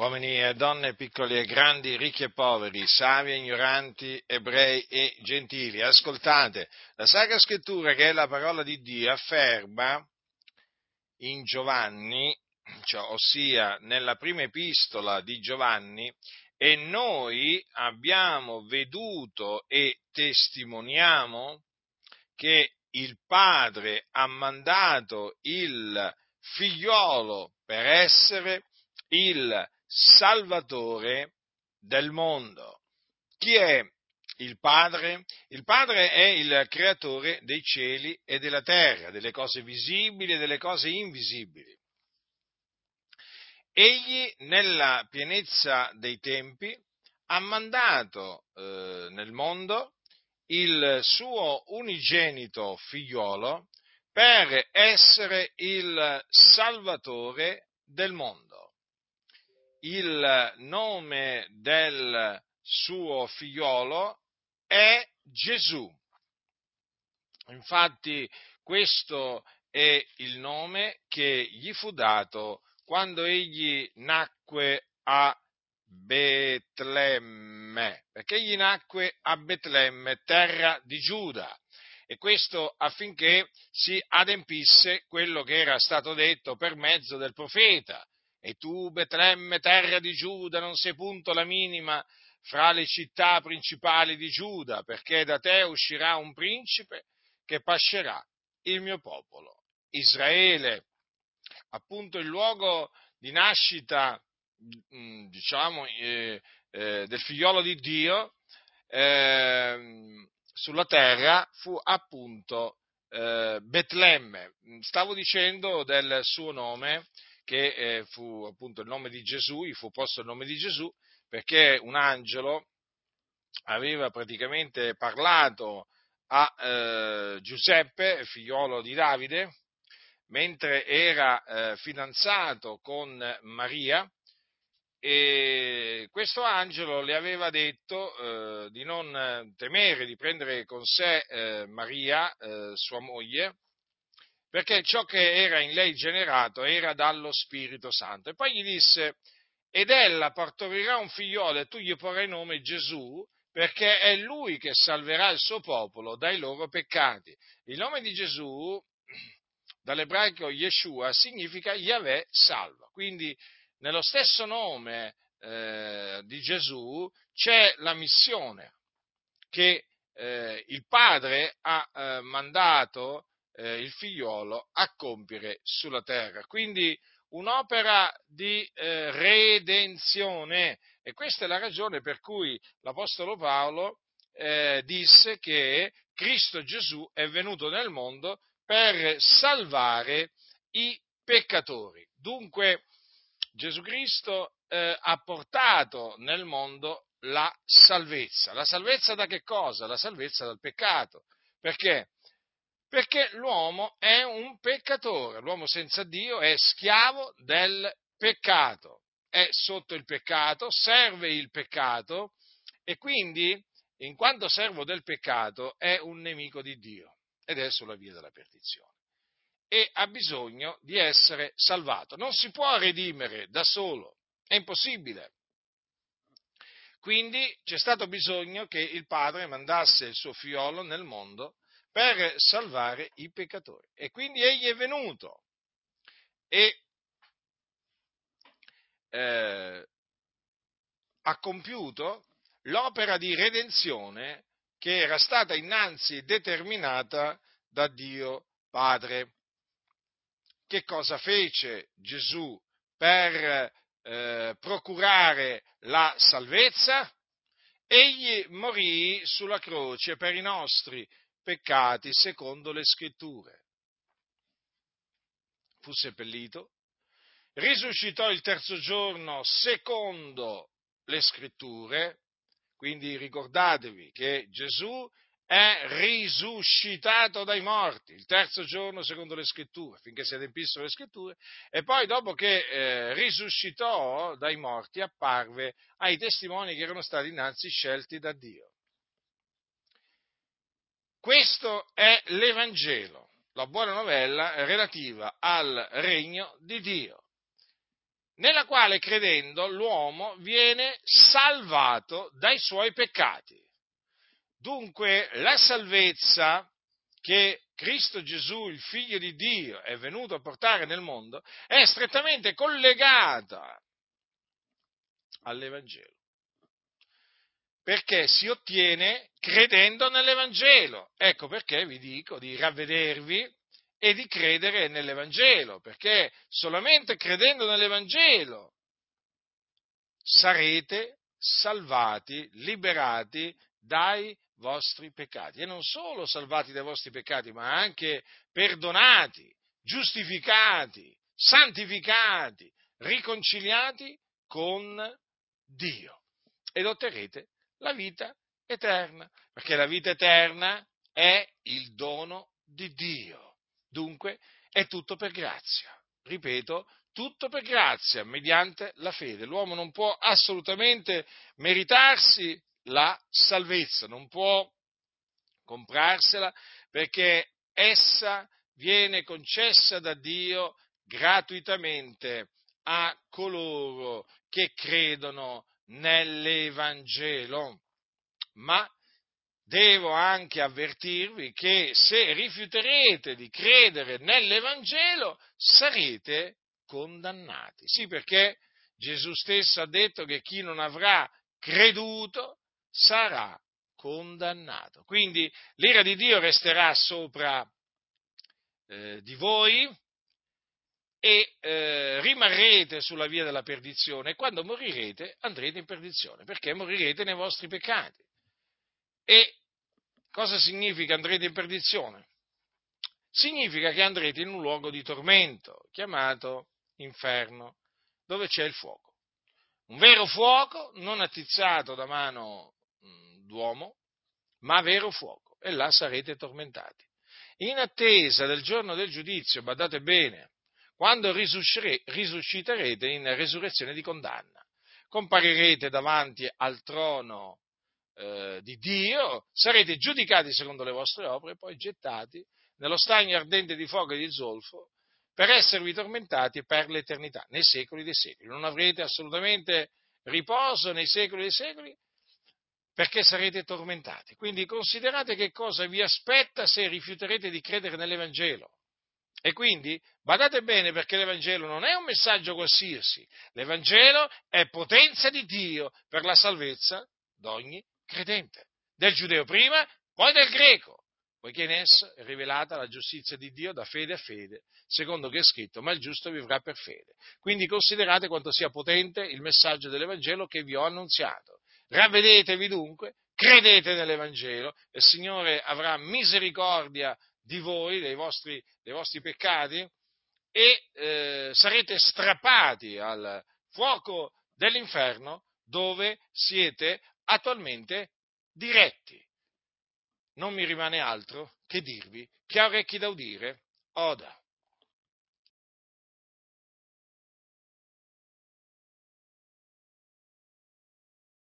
uomini e donne, piccoli e grandi, ricchi e poveri, savi e ignoranti, ebrei e gentili. Ascoltate, la Sacra Scrittura, che è la parola di Dio, afferma in Giovanni, cioè, ossia nella prima epistola di Giovanni, e noi abbiamo veduto e testimoniamo che il Padre ha mandato il figliolo per essere il Salvatore del mondo. Chi è il Padre? Il Padre è il creatore dei cieli e della terra, delle cose visibili e delle cose invisibili. Egli, nella pienezza dei tempi, ha mandato eh, nel mondo il suo unigenito figliolo per essere il Salvatore del mondo. Il nome del suo figliolo è Gesù. Infatti questo è il nome che gli fu dato quando egli nacque a Betlemme, perché egli nacque a Betlemme, terra di Giuda, e questo affinché si adempisse quello che era stato detto per mezzo del profeta. E tu, Betlemme, terra di Giuda, non sei punto la minima fra le città principali di Giuda, perché da te uscirà un principe che pascerà il mio popolo, Israele appunto il luogo di nascita, mm, diciamo, eh, eh, del figliolo di Dio eh, sulla terra fu appunto eh, Betlemme. Stavo dicendo del suo nome, che eh, fu appunto il nome di Gesù, gli fu posto il nome di Gesù, perché un angelo aveva praticamente parlato a eh, Giuseppe, figliolo di Davide, mentre era eh, fidanzato con Maria e questo angelo le aveva detto eh, di non temere di prendere con sé eh, Maria, eh, sua moglie, perché ciò che era in lei generato era dallo Spirito Santo. E poi gli disse, ed ella partorirà un figliolo e tu gli porrai nome Gesù, perché è lui che salverà il suo popolo dai loro peccati. Il nome di Gesù dall'ebraico Yeshua significa Yahweh salva. Quindi nello stesso nome eh, di Gesù c'è la missione che eh, il padre ha eh, mandato eh, il figliolo a compiere sulla terra. Quindi un'opera di eh, redenzione e questa è la ragione per cui l'Apostolo Paolo eh, disse che Cristo Gesù è venuto nel mondo per salvare i peccatori. Dunque Gesù Cristo eh, ha portato nel mondo la salvezza. La salvezza da che cosa? La salvezza dal peccato. Perché? Perché l'uomo è un peccatore, l'uomo senza Dio è schiavo del peccato, è sotto il peccato, serve il peccato e quindi, in quanto servo del peccato, è un nemico di Dio ed è sulla via della perdizione. E ha bisogno di essere salvato. Non si può redimere da solo, è impossibile. Quindi c'è stato bisogno che il padre mandasse il suo figliolo nel mondo per salvare i peccatori. E quindi egli è venuto e eh, ha compiuto l'opera di redenzione che era stata innanzi determinata da Dio Padre. Che cosa fece Gesù per eh, procurare la salvezza? Egli morì sulla croce per i nostri peccati secondo le scritture. Fu seppellito, risuscitò il terzo giorno secondo le scritture, quindi ricordatevi che Gesù è risuscitato dai morti, il terzo giorno secondo le scritture, finché si adempissero le scritture, e poi dopo che eh, risuscitò dai morti apparve ai testimoni che erano stati innanzi scelti da Dio. Questo è l'Evangelo, la buona novella relativa al regno di Dio. nella quale credendo l'uomo viene salvato dai suoi peccati. Dunque la salvezza che Cristo Gesù, il figlio di Dio, è venuto a portare nel mondo è strettamente collegata all'Evangelo. Perché si ottiene credendo nell'Evangelo. Ecco perché vi dico di ravvedervi e di credere nell'Evangelo, perché solamente credendo nell'Evangelo sarete salvati, liberati dai vostri peccati. E non solo salvati dai vostri peccati, ma anche perdonati, giustificati, santificati, riconciliati con Dio. Ed otterrete la vita eterna, perché la vita eterna è il dono di Dio. Dunque è tutto per grazia. Ripeto, tutto per grazia, mediante la fede. L'uomo non può assolutamente meritarsi la salvezza, non può comprarsela perché essa viene concessa da Dio gratuitamente a coloro che credono nell'Evangelo. Ma devo anche avvertirvi che se rifiuterete di credere nell'Evangelo sarete condannati. Sì, perché Gesù stesso ha detto che chi non avrà creduto sarà condannato. Quindi l'ira di Dio resterà sopra eh, di voi e eh, rimarrete sulla via della perdizione e quando morirete andrete in perdizione perché morirete nei vostri peccati. E cosa significa andrete in perdizione? Significa che andrete in un luogo di tormento chiamato inferno, dove c'è il fuoco. Un vero fuoco non attizzato da mano d'uomo, ma vero fuoco, e là sarete tormentati. In attesa del giorno del giudizio, badate bene, quando risusciterete in resurrezione di condanna, comparirete davanti al trono eh, di Dio, sarete giudicati secondo le vostre opere e poi gettati nello stagno ardente di fuoco e di zolfo per esservi tormentati per l'eternità, nei secoli dei secoli. Non avrete assolutamente riposo nei secoli dei secoli perché sarete tormentati. Quindi considerate che cosa vi aspetta se rifiuterete di credere nell'Evangelo. E quindi badate bene perché l'Evangelo non è un messaggio qualsiasi, l'Evangelo è potenza di Dio per la salvezza d'ogni credente, del giudeo prima, poi del greco, poiché in esso è rivelata la giustizia di Dio da fede a fede, secondo che è scritto, ma il giusto vivrà per fede. Quindi considerate quanto sia potente il messaggio dell'Evangelo che vi ho annunziato. Ravvedetevi dunque, credete nell'Evangelo il Signore avrà misericordia di voi, dei vostri, dei vostri peccati e eh, sarete strappati al fuoco dell'inferno dove siete attualmente diretti. Non mi rimane altro che dirvi chi ha orecchi da udire, oda.